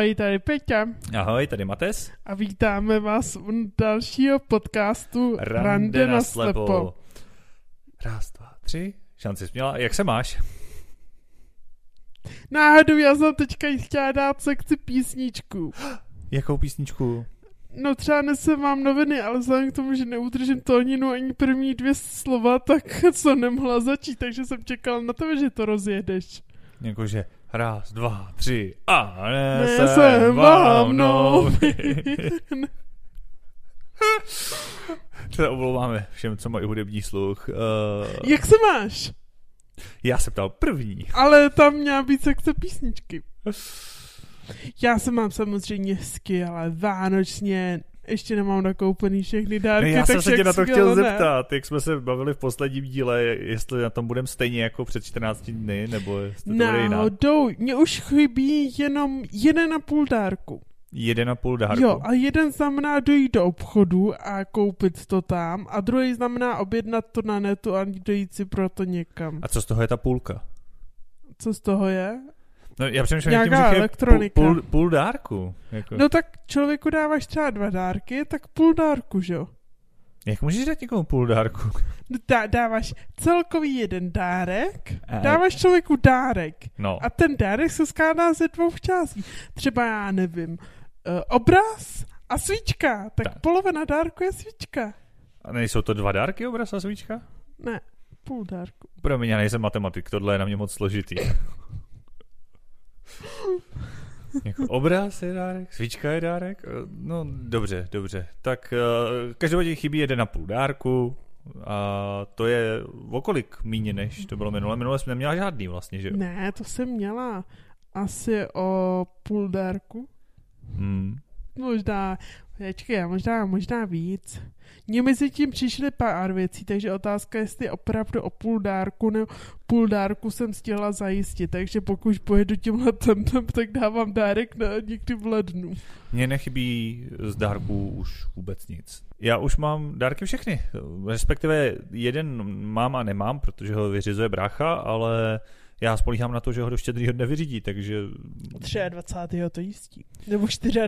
Ahoj, tady Peťa. Ahoj, tady Mates. A vítáme vás u dalšího podcastu Rande, Rande na slepo. slepo. Raz, dva, tři. Šanci směla. Jak se máš? Náhodou, já jsem teďka chtěla dát sekci písničku. Jakou písničku? No třeba nesem vám noviny, ale vzhledem k tomu, že neudržím tóninu ani první dvě slova, tak co nemohla začít, takže jsem čekal na to, že to rozjedeš. Jakože raz, dva, tři a nesem vám noviny. to omlouváme všem, co mají hudební sluch. Uh, Jak se máš? Já se ptal první. Ale tam měla být sekce písničky. Já se mám samozřejmě ale vánočně ještě nemám nakoupený všechny dárky. No já jsem se tě na to chtěl ne. zeptat, jak jsme se bavili v posledním díle, jestli na tom budeme stejně jako před 14 dny, nebo jestli to bude jinak. Mně už chybí jenom jeden a půl dárku. Jeden a půl dárku. Jo, a jeden znamená dojít do obchodu a koupit to tam, a druhý znamená objednat to na netu a dojít si pro to někam. A co z toho je ta půlka? Co z toho je? No, já přemýšlím tím, že elektronika. Půl, půl, půl dárku. Jako. No tak člověku dáváš třeba dva dárky, tak půl dárku, že jo? Jak můžeš dát někomu půl dárku? Dá, dáváš celkový jeden dárek, a... dáváš člověku dárek. No. A ten dárek se skládá ze dvou částí. Třeba já nevím, uh, obraz a svíčka. Tak Ta. polovina dárku je svíčka. A nejsou to dva dárky, obraz a svíčka? Ne, půl dárku. Promiň, já nejsem matematik, tohle je na mě moc složitý. jako obraz je dárek, svíčka je dárek? Eh, no dobře, dobře. Tak uh, každopádně chybí jeden a půl dárku a to je okolik míně, než to bylo minule. Minule jsem neměla žádný vlastně, že jo? Ne, to jsem měla asi o půl dárku. Hmm. Možná, počkej, možná, možná víc. Mně mezi tím přišly pár věcí, takže otázka je, jestli opravdu o půl dárku nebo půl dárku jsem stihla zajistit, takže pokud pojedu tímhle tempem, tak dávám dárek na někdy v lednu. Mně nechybí z dárků už vůbec nic. Já už mám dárky všechny, respektive jeden mám a nemám, protože ho vyřizuje brácha, ale já spolíhám na to, že ho do štědrýho nevyřídí, takže... 23. to jistí. Nebo 24.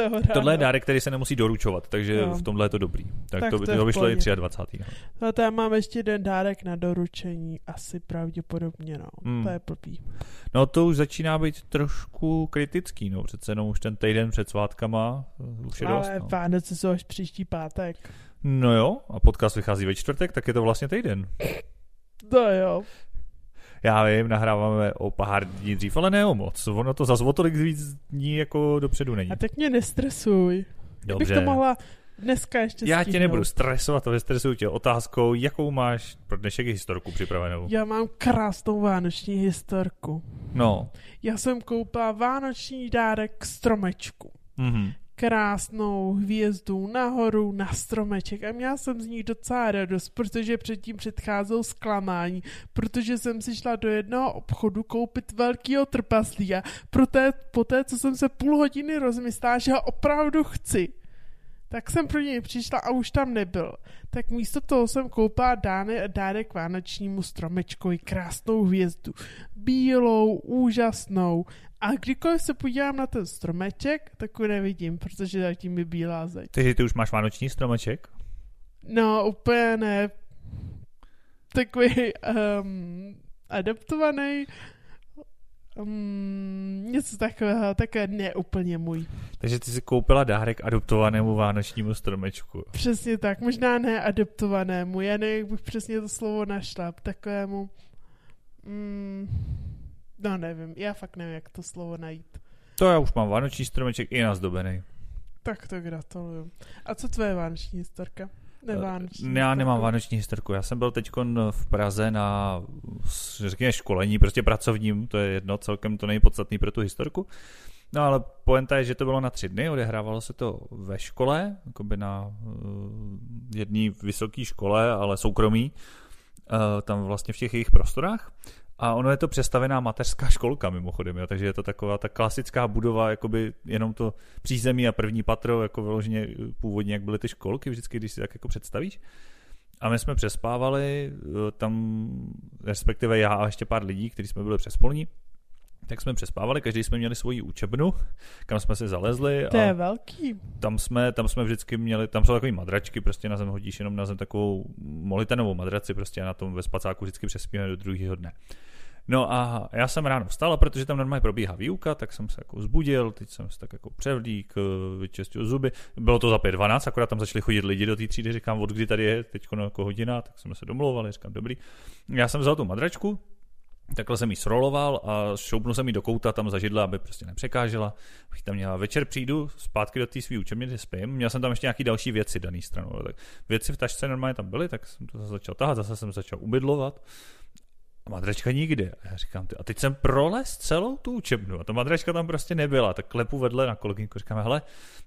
ráno. Tohle je dárek, který se nemusí doručovat, takže no. v tomhle je to dobrý. Tak, tak to, to, to vyšlo i 23. No to já mám ještě jeden dárek na doručení, asi pravděpodobně, no. Hmm. To je blbý. No to už začíná být trošku kritický, no. Přece jenom už ten týden před svátkama eh, už je Ale dost, no. Vánoce jsou až příští pátek. No jo, a podcast vychází ve čtvrtek, tak je to vlastně týden. No jo já vím, nahráváme o pár dní dřív, ale ne o moc. Ono to zase o tolik víc dní jako dopředu není. A tak mě nestresuj. Dobře. Bych to mohla dneska ještě Já tě nebudu stresovat, to vystresuju tě otázkou, jakou máš pro dnešek historku připravenou. Já mám krásnou vánoční historku. No. Já jsem koupila vánoční dárek k stromečku. Mm-hmm krásnou hvězdu nahoru na stromeček a měla jsem z ní docela radost, protože předtím předcházel zklamání, protože jsem si šla do jednoho obchodu koupit velkýho trpaslíka, proté, poté, co jsem se půl hodiny rozmyslela, že ho opravdu chci, tak jsem pro něj přišla a už tam nebyl. Tak místo toho jsem koupila dáne, dárek vánočnímu stromečkovi, krásnou hvězdu. Bílou, úžasnou. A kdykoliv se podívám na ten stromeček, tak ho nevidím, protože zatím je bílá zeď. Takže ty už máš vánoční stromeček? No, úplně ne. Takový um, adaptovaný. Um, něco takového, také neúplně můj. Takže ty si koupila dárek adoptovanému vánočnímu stromečku. Přesně tak, možná ne adoptovanému, já nevím, jak bych přesně to slovo našla, takovému... Um, No nevím, já fakt nevím, jak to slovo najít. To já už mám vánoční stromeček i nazdobený. Tak to gratuluju. A co tvoje vánoční historka? Nevánoční já nemám vánoční historku. Já jsem byl teď v Praze na, řekněme, školení, prostě pracovním, to je jedno, celkem to nejpodstatný pro tu historku. No ale poenta je, že to bylo na tři dny, odehrávalo se to ve škole, jakoby na uh, jedné vysoké škole, ale soukromí, uh, tam vlastně v těch jejich prostorách. A ono je to přestavená mateřská školka mimochodem, jo, takže je to taková ta klasická budova, jakoby jenom to přízemí a první patro, jako vyloženě původně, jak byly ty školky, vždycky, když si tak jako představíš. A my jsme přespávali, tam respektive já a ještě pár lidí, kteří jsme byli přespolní, tak jsme přespávali, každý jsme měli svoji učebnu, kam jsme si zalezli. To je velký. Tam jsme, tam jsme vždycky měli, tam jsou takové madračky, prostě na zem hodíš jenom na zem takovou molitenovou madraci, prostě na tom ve spacáku vždycky přespíme do druhého dne. No a já jsem ráno vstal, protože tam normálně probíhá výuka, tak jsem se jako zbudil, teď jsem se tak jako převlík, vyčistil zuby. Bylo to za 5.12, akorát tam začali chodit lidi do té třídy, říkám, od kdy tady je teď jako hodina, tak jsme se domlouvali, říkám, dobrý. Já jsem vzal tu madračku, Takhle jsem ji sroloval a šoupnul jsem ji do kouta tam za židle, aby prostě nepřekážela. Bych tam měla večer přijdu zpátky do té své učebny, kde spím. Měl jsem tam ještě nějaké další věci dané stranou. Tak věci v tašce normálně tam byly, tak jsem to začal tahat, zase jsem začal ubydlovat madračka nikde. A já říkám, ty, a teď jsem prolez celou tu učebnu a ta madračka tam prostě nebyla. Tak klepu vedle na kolegyňku, říkám, hele,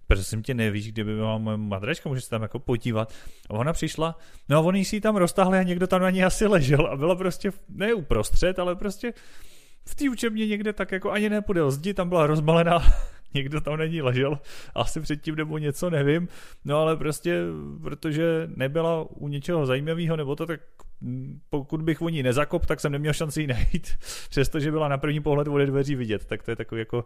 protože jsem tě nevíš, kde by byla moje madračka, můžeš se tam jako podívat. A ona přišla, no a oni si ji tam roztahli a někdo tam na ní asi ležel a byla prostě, ne uprostřed, ale prostě v té učebně někde tak jako ani nepodél zdi, tam byla rozbalená někdo tam není ležel, asi předtím nebo něco, nevím, no ale prostě, protože nebyla u něčeho zajímavého nebo to, tak pokud bych o ní nezakop, tak jsem neměl šanci ji najít, přestože byla na první pohled ode dveří vidět, tak to je takový jako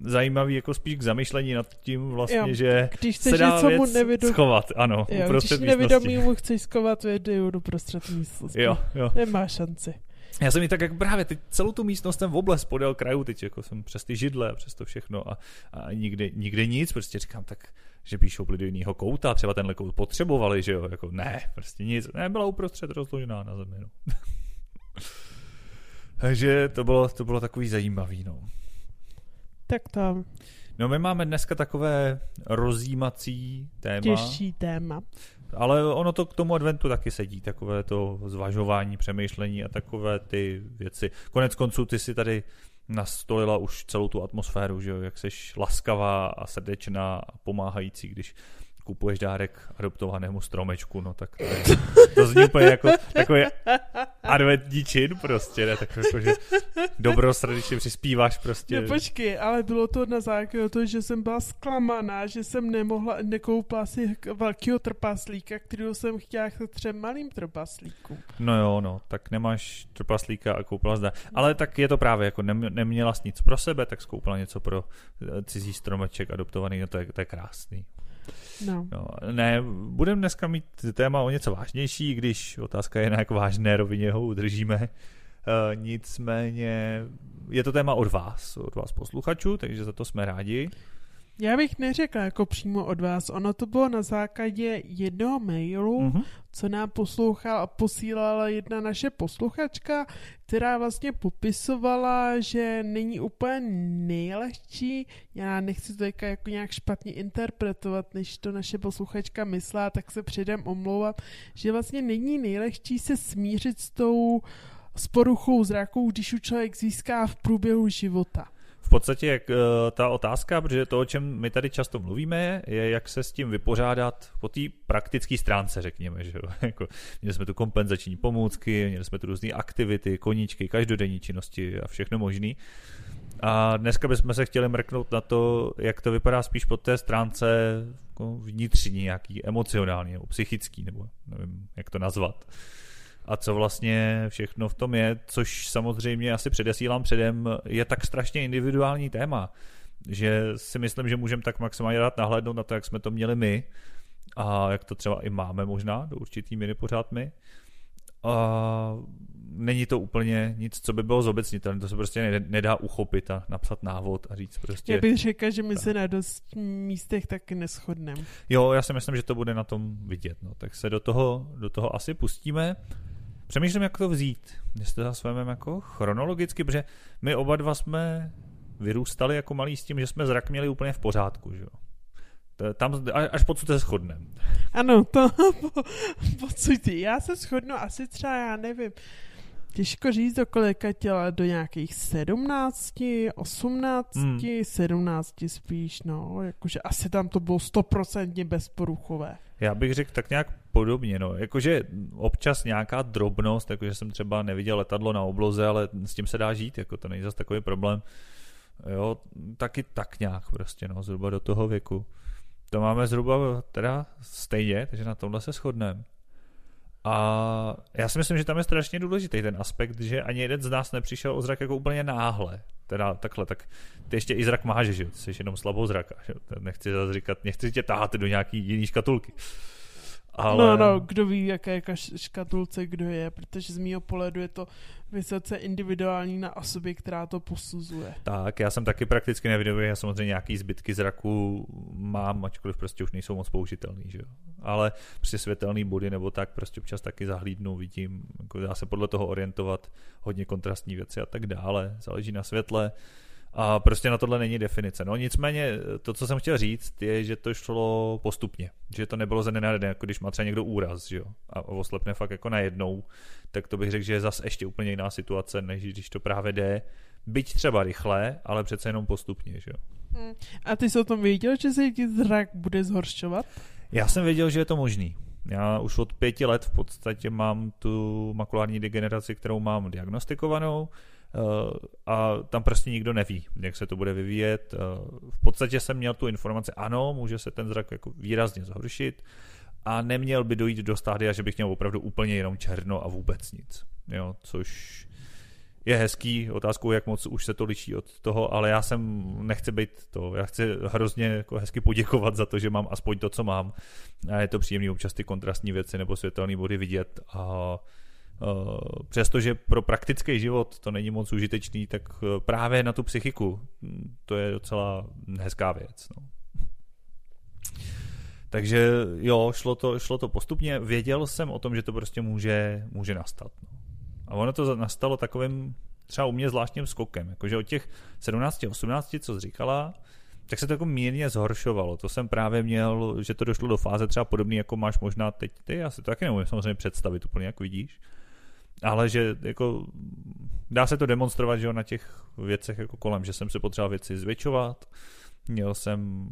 zajímavý jako spíš k zamyšlení nad tím vlastně, jo, že když se dá věc mu nevědom... schovat, ano, jo, uprostřed když nevědomí mu chceš schovat vědu do prostřed místnosti. Jo, jo. Nemá šanci. Já jsem mi tak jak právě teď celou tu místnost jsem v obles podél kraju, teď jako jsem přes ty židle a přes to všechno a, a nikde, nikde nic, prostě říkám tak, že šoupli do jiného kouta, třeba tenhle kout potřebovali, že jo, jako ne, prostě nic, ne, byla uprostřed rozložená na zemi, no. Takže to bylo, to bylo takový zajímavý, no. Tak to. No my máme dneska takové rozjímací téma. Těžší téma. Ale ono to k tomu adventu taky sedí, takové to zvažování, přemýšlení a takové ty věci. Konec konců ty si tady nastolila už celou tu atmosféru, že jo, jak jsi laskavá a srdečná a pomáhající, když kupuješ dárek adoptovanému stromečku, no tak to, je, to zní úplně jako takový adventní čin prostě, ne, tak jako, že dobrosrdečně přispíváš prostě. No počkej, ale bylo to na základě toho, že jsem byla zklamaná, že jsem nemohla, nekoupila si velkého trpaslíka, kterého jsem chtěla k třem malým trpaslíkům. No jo, no, tak nemáš trpaslíka a koupila zda. Ale tak je to právě, jako neměla jsi nic pro sebe, tak skoupila něco pro eh, cizí stromeček adoptovaný, no to je, to je krásný. No. no ne, budeme dneska mít téma o něco vážnější, když otázka je, na jak vážné rovině ho udržíme. Uh, nicméně je to téma od vás, od vás posluchačů, takže za to jsme rádi. Já bych neřekla jako přímo od vás. Ono to bylo na základě jednoho mailu, mm-hmm. co nám poslouchal a posílala jedna naše posluchačka, která vlastně popisovala, že není úplně nejlehčí. Já nechci to jako nějak špatně interpretovat, než to naše posluchačka myslá, tak se předem omlouvat, že vlastně není nejlehčí se smířit s tou s poruchou zraku, když už člověk získá v průběhu života v podstatě jak, uh, ta otázka, protože to, o čem my tady často mluvíme, je, jak se s tím vypořádat po té praktické stránce, řekněme. Že jako, měli jsme tu kompenzační pomůcky, měli jsme tu různé aktivity, koníčky, každodenní činnosti a všechno možné. A dneska bychom se chtěli mrknout na to, jak to vypadá spíš po té stránce jako vnitřní, nějaký emocionální nebo psychický, nebo nevím, jak to nazvat a co vlastně všechno v tom je, což samozřejmě asi předesílám předem, je tak strašně individuální téma, že si myslím, že můžeme tak maximálně dát nahlédnout na to, jak jsme to měli my a jak to třeba i máme možná do určitý míry pořád my. A není to úplně nic, co by bylo zobecnitelné, to se prostě nedá uchopit a napsat návod a říct prostě... Já bych řekl, že my tak. se na dost místech taky neschodneme. Jo, já si myslím, že to bude na tom vidět, no. tak se do toho, do toho asi pustíme. Přemýšlím, jak to vzít. Jestli to zase jako chronologicky, protože my oba dva jsme vyrůstali jako malí s tím, že jsme zrak měli úplně v pořádku, že jo. Tam, až po co se shodneme. Ano, to po, po co ty. Já se shodnu asi třeba, já nevím, těžko říct do kolika těla, do nějakých sedmnácti, osmnácti, hmm. sedmnácti spíš, no, jakože asi tam to bylo stoprocentně bezporuchové. Já bych řekl tak nějak podobně, no. Jakože občas nějaká drobnost, jakože jsem třeba neviděl letadlo na obloze, ale s tím se dá žít, jako to není zase takový problém. Jo, taky tak nějak prostě, no, zhruba do toho věku. To máme zhruba teda stejně, takže na tomhle se shodneme. A já si myslím, že tam je strašně důležitý ten aspekt, že ani jeden z nás nepřišel o zrak jako úplně náhle. Teda takhle, tak ty ještě i zrak máš, že jsi jenom slabou zraka. Že? Nechci zase říkat, nechci tě táhat do nějaký jiný škatulky. Ale... No, no, kdo ví, jaké škatulce kdo je, protože z mýho pohledu je to vysoce individuální na osobě, která to posuzuje. Tak, já jsem taky prakticky nevidomý, já samozřejmě nějaký zbytky zraku mám, ačkoliv prostě už nejsou moc použitelný, že jo. Ale při světelný body nebo tak prostě občas taky zahlídnu, vidím, jako dá se podle toho orientovat hodně kontrastní věci a tak dále, záleží na světle. A prostě na tohle není definice. No nicméně to, co jsem chtěl říct, je, že to šlo postupně. Že to nebylo ze den, jako když má třeba někdo úraz, že jo, a oslepne fakt jako najednou, tak to bych řekl, že je zase ještě úplně jiná situace, než když to právě jde, byť třeba rychle, ale přece jenom postupně, že jo. Hmm. A ty jsi o tom věděl, že se ti zrak bude zhoršovat? Já jsem věděl, že je to možný. Já už od pěti let v podstatě mám tu makulární degeneraci, kterou mám diagnostikovanou Eh, a tam prostě nikdo neví, jak se to bude vyvíjet. Eh, v podstatě jsem měl tu informaci, ano, může se ten zrak jako výrazně zhoršit a neměl by dojít do stádia, že bych měl opravdu úplně jenom černo a vůbec nic. Jo, což je hezký, otázkou, jak moc už se to liší od toho, ale já jsem, nechci být to, já chci hrozně jako hezky poděkovat za to, že mám aspoň to, co mám a je to příjemný občas ty kontrastní věci nebo světelné body vidět a Eh, přestože pro praktický život to není moc užitečný, tak eh, právě na tu psychiku hm, to je docela hezká věc. No. Takže jo, šlo to, šlo to postupně. Věděl jsem o tom, že to prostě může, může nastat. No. A ono to nastalo takovým třeba u mě zvláštním skokem. Jakože od těch 17-18, co jsi říkala, tak se to jako mírně zhoršovalo. To jsem právě měl, že to došlo do fáze třeba podobný, jako máš možná teď ty. Já si to taky nemůžu samozřejmě představit úplně, jak vidíš ale že jako dá se to demonstrovat, že jo, na těch věcech jako kolem, že jsem se potřeboval věci zvětšovat, měl jsem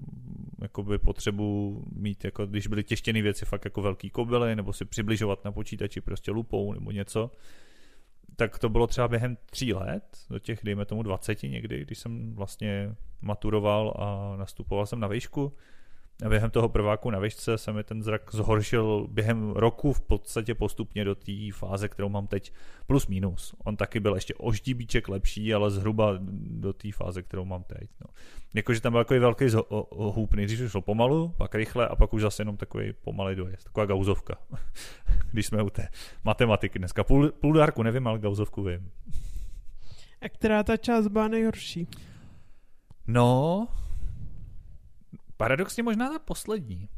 jakoby potřebu mít, jako když byly těštěny věci fakt jako velký kobily, nebo si přibližovat na počítači prostě lupou nebo něco, tak to bylo třeba během tří let, do těch, dejme tomu 20 někdy, když jsem vlastně maturoval a nastupoval jsem na výšku, během toho prváku na výšce se mi ten zrak zhoršil během roku v podstatě postupně do té fáze, kterou mám teď, plus minus. On taky byl ještě oždíbíček lepší, ale zhruba do té fáze, kterou mám teď. No. Jakože tam byl takový velký hůb, nejdřív šlo pomalu, pak rychle a pak už zase jenom takový pomalý dojezd. Taková gauzovka, když jsme u té matematiky dneska. Půl, půl dárku nevím, ale gauzovku vím. A která ta část byla nejhorší? No, paradoxně možná ta poslední.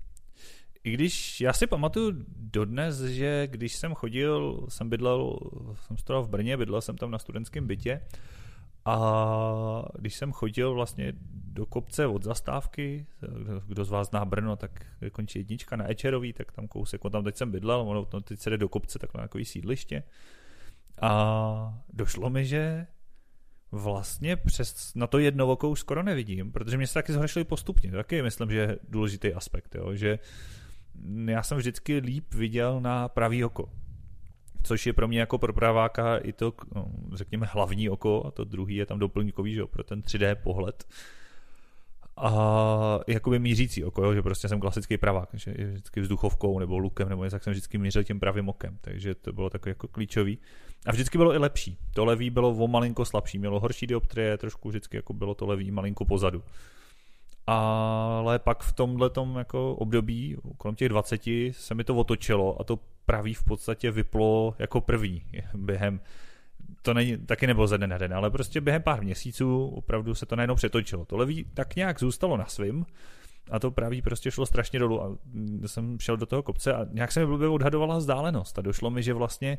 I když já si pamatuju dodnes, že když jsem chodil, jsem bydlel, jsem studoval v Brně, bydlel jsem tam na studentském bytě a když jsem chodil vlastně do kopce od zastávky, kdo z vás zná Brno, tak končí jednička na Ečerový, tak tam kousek, on tam teď jsem bydlel, ono teď se jde do kopce, takhle na takový sídliště. A došlo mi, že vlastně přes na to jedno oko už skoro nevidím, protože mě se taky zhoršily postupně. Taky myslím, že je důležitý aspekt, jo? že já jsem vždycky líp viděl na pravý oko. Což je pro mě jako pro praváka i to, no, řekněme, hlavní oko a to druhý je tam doplňkový, že jo, pro ten 3D pohled a jakoby mířící oko, jo, že prostě jsem klasický pravák, že vždycky vzduchovkou nebo lukem nebo tak jsem vždycky mířil tím pravým okem, takže to bylo takový jako klíčový. A vždycky bylo i lepší. To levý bylo o malinko slabší, mělo horší dioptrie, trošku vždycky jako bylo to levý malinko pozadu. Ale pak v tomhle jako období, kolem těch 20, se mi to otočilo a to pravý v podstatě vyplo jako první během to není, taky nebylo ze dne na den, ale prostě během pár měsíců opravdu se to najednou přetočilo. To levý tak nějak zůstalo na svým a to pravý prostě šlo strašně dolů a jsem šel do toho kopce a nějak se mi blbě odhadovala vzdálenost a došlo mi, že vlastně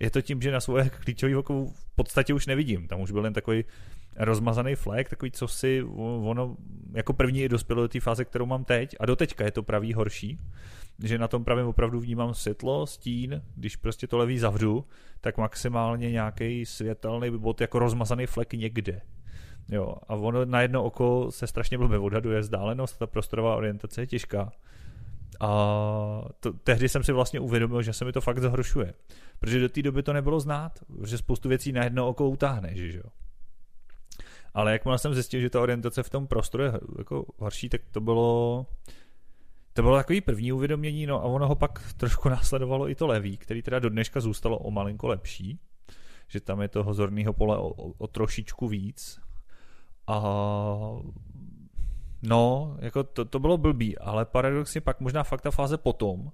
je to tím, že na svoje klíčový oko v podstatě už nevidím. Tam už byl jen takový rozmazaný flek, takový co si ono jako první dospělo do té fáze, kterou mám teď a doteďka je to pravý horší že na tom pravém opravdu vnímám světlo, stín, když prostě to levý zavřu, tak maximálně nějaký světelný bod jako rozmazaný flek někde. Jo, a ono na jedno oko se strašně blbě odhaduje vzdálenost, ta prostorová orientace je těžká. A to, tehdy jsem si vlastně uvědomil, že se mi to fakt zhoršuje. Protože do té doby to nebylo znát, že spoustu věcí na jedno oko utáhne, že jo. Ale jakmile jsem zjistil, že ta orientace v tom prostoru je jako horší, tak to bylo to bylo takový první uvědomění, no a ono ho pak trošku následovalo i to levý, který teda do dneška zůstalo o malinko lepší, že tam je toho zorného pole o, o, o trošičku víc. A no, jako to, to bylo blbý, ale paradoxně pak možná fakt ta fáze potom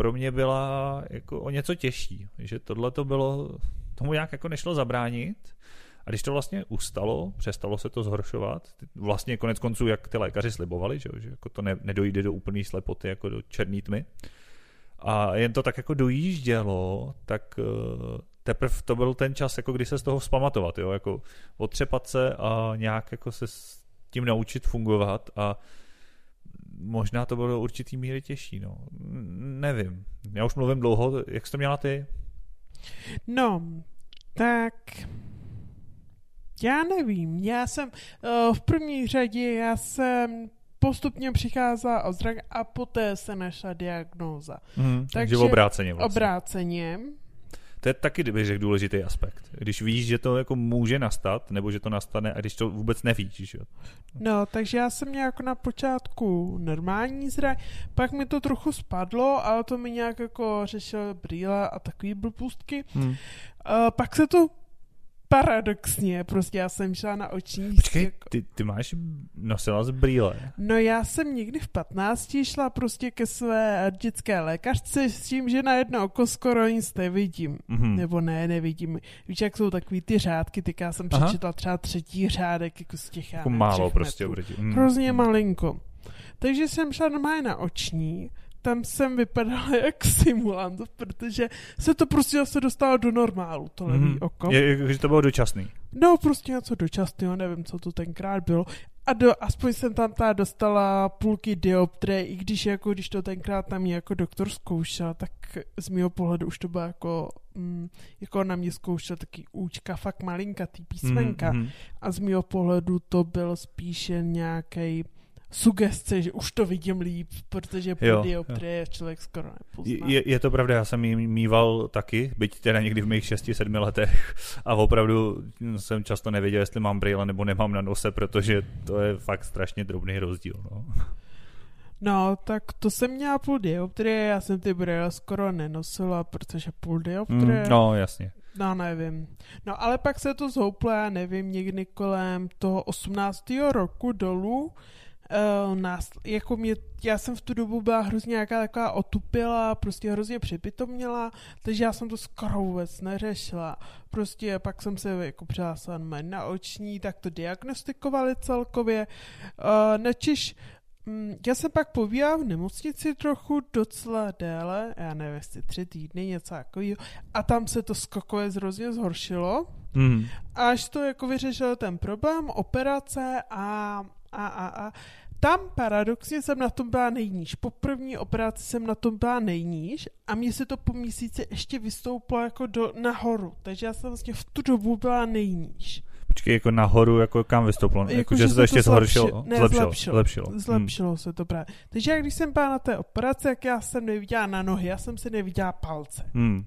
pro mě byla jako o něco těžší, že tohle to bylo, tomu nějak jako nešlo zabránit, a když to vlastně ustalo, přestalo se to zhoršovat, vlastně konec konců, jak ty lékaři slibovali, že, že jako to ne, nedojde do úplné slepoty, jako do černé tmy, a jen to tak jako dojíždělo, tak eh, teprve to byl ten čas, jako kdy se z toho vzpamatovat, jo, jako otřepat se a nějak jako se tím naučit fungovat a možná to bylo do určitý míry těžší, no. Nevím. Já už mluvím dlouho, jak jsi to měla ty? No, tak já nevím, já jsem uh, v první řadě, já jsem postupně přicházela o zrak a poté se našla diagnóza. Mm, takže obráceně vlastně. Obráceně. To je taky, bych řekl, důležitý aspekt. Když víš, že to jako může nastat, nebo že to nastane, a když to vůbec nevíš. Že? No, takže já jsem měl jako na počátku normální zrak, pak mi to trochu spadlo, ale to mi nějak jako řešil brýle a takový blbůstky. Hmm. Uh, pak se to paradoxně, prostě já jsem šla na oční Počkej, jako... ty, ty máš, nosila z brýle? No já jsem někdy v 15 šla prostě ke své dětské lékařce s tím, že na jedno oko skoro nic nevidím. Mm-hmm. Nebo ne, nevidím. Víš, jak jsou takový ty řádky, tak já jsem Aha. přečetla třeba třetí řádek jako z těch jako málo prostě. Mm. Hrozně malinko. Takže jsem šla normálně na oční, tam jsem vypadala jak simulant, protože se to prostě zase dostalo do normálu, to levý mm. oko. Je, že to bylo dočasný. No, prostě něco dočasného, nevím, co to tenkrát bylo. A do, aspoň jsem tam ta dostala půlky dioptrie, i když jako, když to tenkrát tam mě jako doktor zkoušel, tak z mého pohledu už to bylo jako, mm, jako na mě zkoušel taky účka, fakt malinkatý písmenka. Mm, mm. A z mého pohledu to byl spíše nějaký sugestce, že už to vidím líp, protože po dioptrie člověk skoro nepozná. Je, je to pravda, já jsem ji mýval taky, byť teda někdy v mých 6-7 letech a opravdu jsem často nevěděl, jestli mám brýle nebo nemám na nose, protože to je fakt strašně drobný rozdíl. No. No, tak to jsem měla půl dioptrie, já jsem ty brýle skoro nenosila, protože půl dioptrie... Mm, no, jasně. No, nevím. No, ale pak se to zhouplo, já nevím, někdy kolem toho 18. roku dolů, uh, nás, jako mě, já jsem v tu dobu byla hrozně nějaká taková otupila, prostě hrozně připitomněla, takže já jsem to skoro vůbec neřešila. Prostě pak jsem se jako přihlásila na oční, tak to diagnostikovali celkově. Uh, nečiž mm, já jsem pak povídala v nemocnici trochu docela déle, já nevím, jestli tři týdny, něco takového, a tam se to skokově hrozně zhoršilo. Mm. Až to jako vyřešil ten problém, operace a a, a, a tam paradoxně jsem na tom byla nejníž. Po první operaci jsem na tom byla nejníž a mě se to po měsíci ještě vystoupilo jako do, nahoru. Takže já jsem vlastně v tu dobu byla nejníž. Počkej, jako nahoru, jako kam vystoupilo? Jako, jako že, že se to ještě zhoršilo? Ne, zlepšilo. Zlepšilo. Zlepšilo, zlepšilo hmm. se to právě. Takže jak když jsem byla na té operaci, jak já jsem neviděla na nohy, já jsem si neviděla palce. Hmm.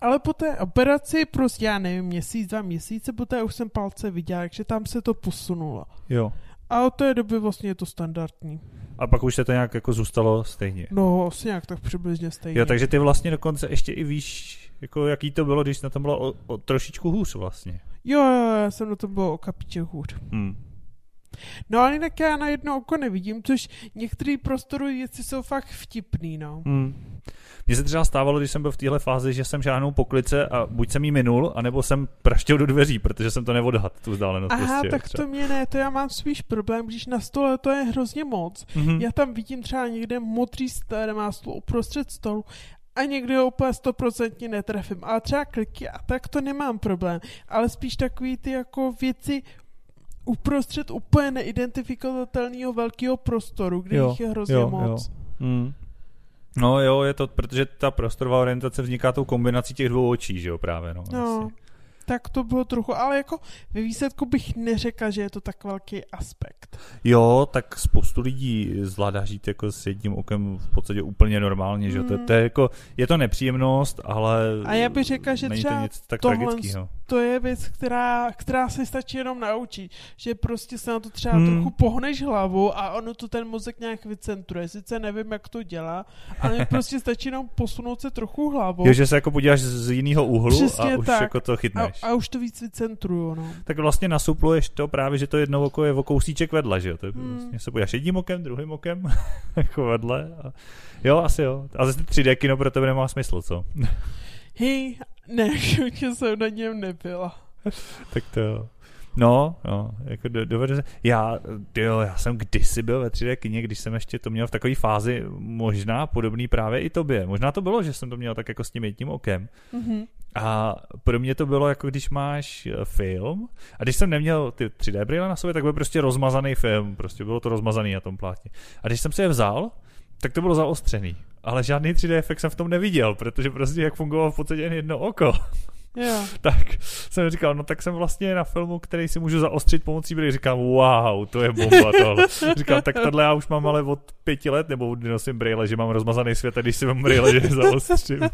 Ale po té operaci, prostě já nevím, měsíc, dva měsíce, poté už jsem palce viděla, takže tam se to posunulo. Jo. A od té doby vlastně je to standardní. A pak už se to nějak jako zůstalo stejně. No, asi nějak tak přibližně stejně. Jo, takže ty vlastně dokonce ještě i víš, jako jaký to bylo, když na tom bylo o, o trošičku hůř vlastně. Jo, jo, já jsem na tom byl o kapíček hůř. Hmm. No ale jinak já na jedno oko nevidím, což některé prostoru věci jsou fakt vtipný, no. Hmm. Mně se třeba stávalo, když jsem byl v téhle fázi, že jsem žádnou poklice a buď jsem jí minul, anebo jsem praštěl do dveří, protože jsem to nevodhat, tu vzdálenost. Aha, prostě, tak třeba. to mě ne, to já mám spíš problém, když na stole to je hrozně moc. Mm-hmm. Já tam vidím třeba někde modrý stér, má stůl uprostřed stolu a někdy ho úplně stoprocentně netrefím. Ale třeba kliky a tak to nemám problém. Ale spíš takový ty jako věci uprostřed úplně neidentifikovatelného velkého prostoru, kde jo, jich je hrozně jo, moc. Jo. Mm. No jo, je to, protože ta prostorová orientace vzniká tou kombinací těch dvou očí, že jo, právě, no. no. Tak to bylo trochu, ale jako ve výsledku bych neřekla, že je to tak velký aspekt. Jo, tak spoustu lidí zvládá žít jako s jedním okem v podstatě úplně normálně, že mm. to, to je jako, je to nepříjemnost, ale A já bych řekla, že třeba to nic tak tohle to je věc, která, která se stačí jenom naučit, že prostě se na to třeba Hmm. hmm. trochu pohneš hlavu a ono to ten mozek nějak vycentruje. Sice nevím, jak to dělá, ale prostě stačí jenom posunout se trochu hlavou Jo, že se jako podíváš z jiného úhlu Přesně a už tak. jako to chytneš. a už to víc vycentruju, no. tak vlastně nasupluješ to právě, že to jedno oko je o kousíček vedle, že jo? To je Hmm. vlastně se podíváš jedním okem, druhým okem, jako vedle. A... Jo, asi jo. A zase 3D kino pro tebe nemá smysl, co? Hej, ne, že jsem na něm nebyla. tak to jo. No, no, jako do, dovede se. Já, jo, já jsem kdysi byl ve 3D kině, když jsem ještě to měl v takové fázi, možná podobný právě i tobě. Možná to bylo, že jsem to měl tak jako s tím jedním okem. Mhm. A pro mě to bylo jako když máš eh, film a když jsem neměl ty 3D brýle na sobě, tak byl prostě rozmazaný film, prostě bylo to rozmazaný na tom plátně. A když jsem si je vzal, tak to bylo zaostřený. Ale žádný 3D efekt jsem v tom neviděl, protože prostě jak fungovalo v podstatě jen jedno oko, Jo. tak jsem říkal, no tak jsem vlastně na filmu, který si můžu zaostřit pomocí brýlí. Říkám, wow, to je bomba tohle. Říkám, tak tohle já už mám ale od pěti let, nebo kdy nosím brýle, že mám rozmazaný svět a když si mám brýle, že zaostřím.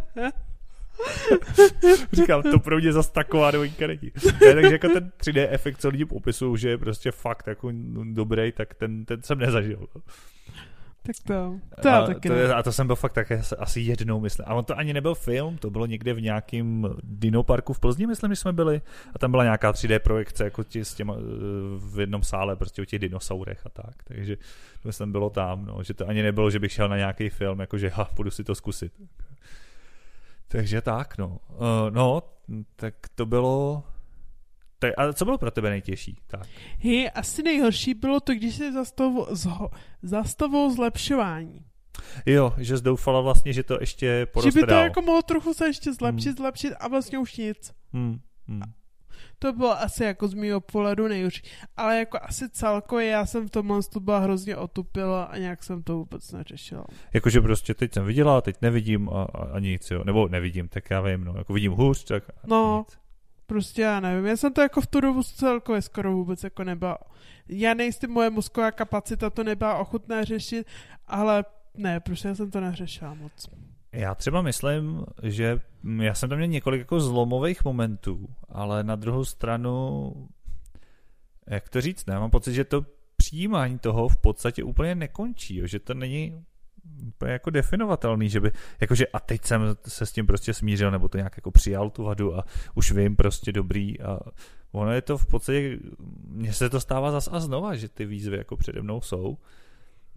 Říkám, to pro mě zase taková novinka není. Ne, takže jako ten 3D efekt, co lidi popisují, že je prostě fakt jako dobrý, tak ten, ten jsem nezažil. Tak to, to já a, taky to, ne. je- a to jsem byl fakt také asi jednou, myslím. A on to ani nebyl film, to bylo někde v nějakém dinoparku v Plzni, myslím, že jsme byli. A tam byla nějaká 3D projekce jako ti, s těma, eh, v jednom sále prostě o těch dinosaurech a tak. Takže to jsem bylo tam, no, že to ani nebylo, že bych šel na nějaký film, jakože ha, půjdu si to zkusit. Takže tak, no. Uh, no, tak to bylo... Tak, a co bylo pro tebe nejtěžší? Tak. Hej, asi nejhorší bylo to, když se zastavoval, zho, zlepšování. Jo, že zdoufala vlastně, že to ještě Že poroste by to dál. jako mohlo trochu se ještě zlepšit, Hmm. zlepšit a vlastně už nic. Hmm, hmm. To bylo asi jako z mýho pohledu nejhorší. Ale jako asi celkově já jsem v tomhle byla hrozně otupila a nějak jsem to vůbec neřešila. Jakože prostě teď jsem viděla, teď nevidím a, a, a nic, jo. Nebo nevidím, tak já vím, no. Jako vidím hůř, tak a No. nic. Prostě já nevím, já jsem to jako v tu dobu celkově skoro vůbec jako nebyla. Já nejistý, moje mozková kapacita to nebyla ochotná řešit, ale ne, prostě já jsem to neřešila moc. Já třeba myslím, že já jsem tam měl několik jako zlomových momentů, ale na druhou stranu, jak to říct, ne? Mám pocit, že to přijímání toho v podstatě úplně nekončí, jo? že to není jako definovatelný, že by, jakože a teď jsem se s tím prostě smířil, nebo to nějak jako přijal tu vadu a už vím prostě dobrý a ono je to v podstatě, mně se to stává zas a znova, že ty výzvy jako přede mnou jsou.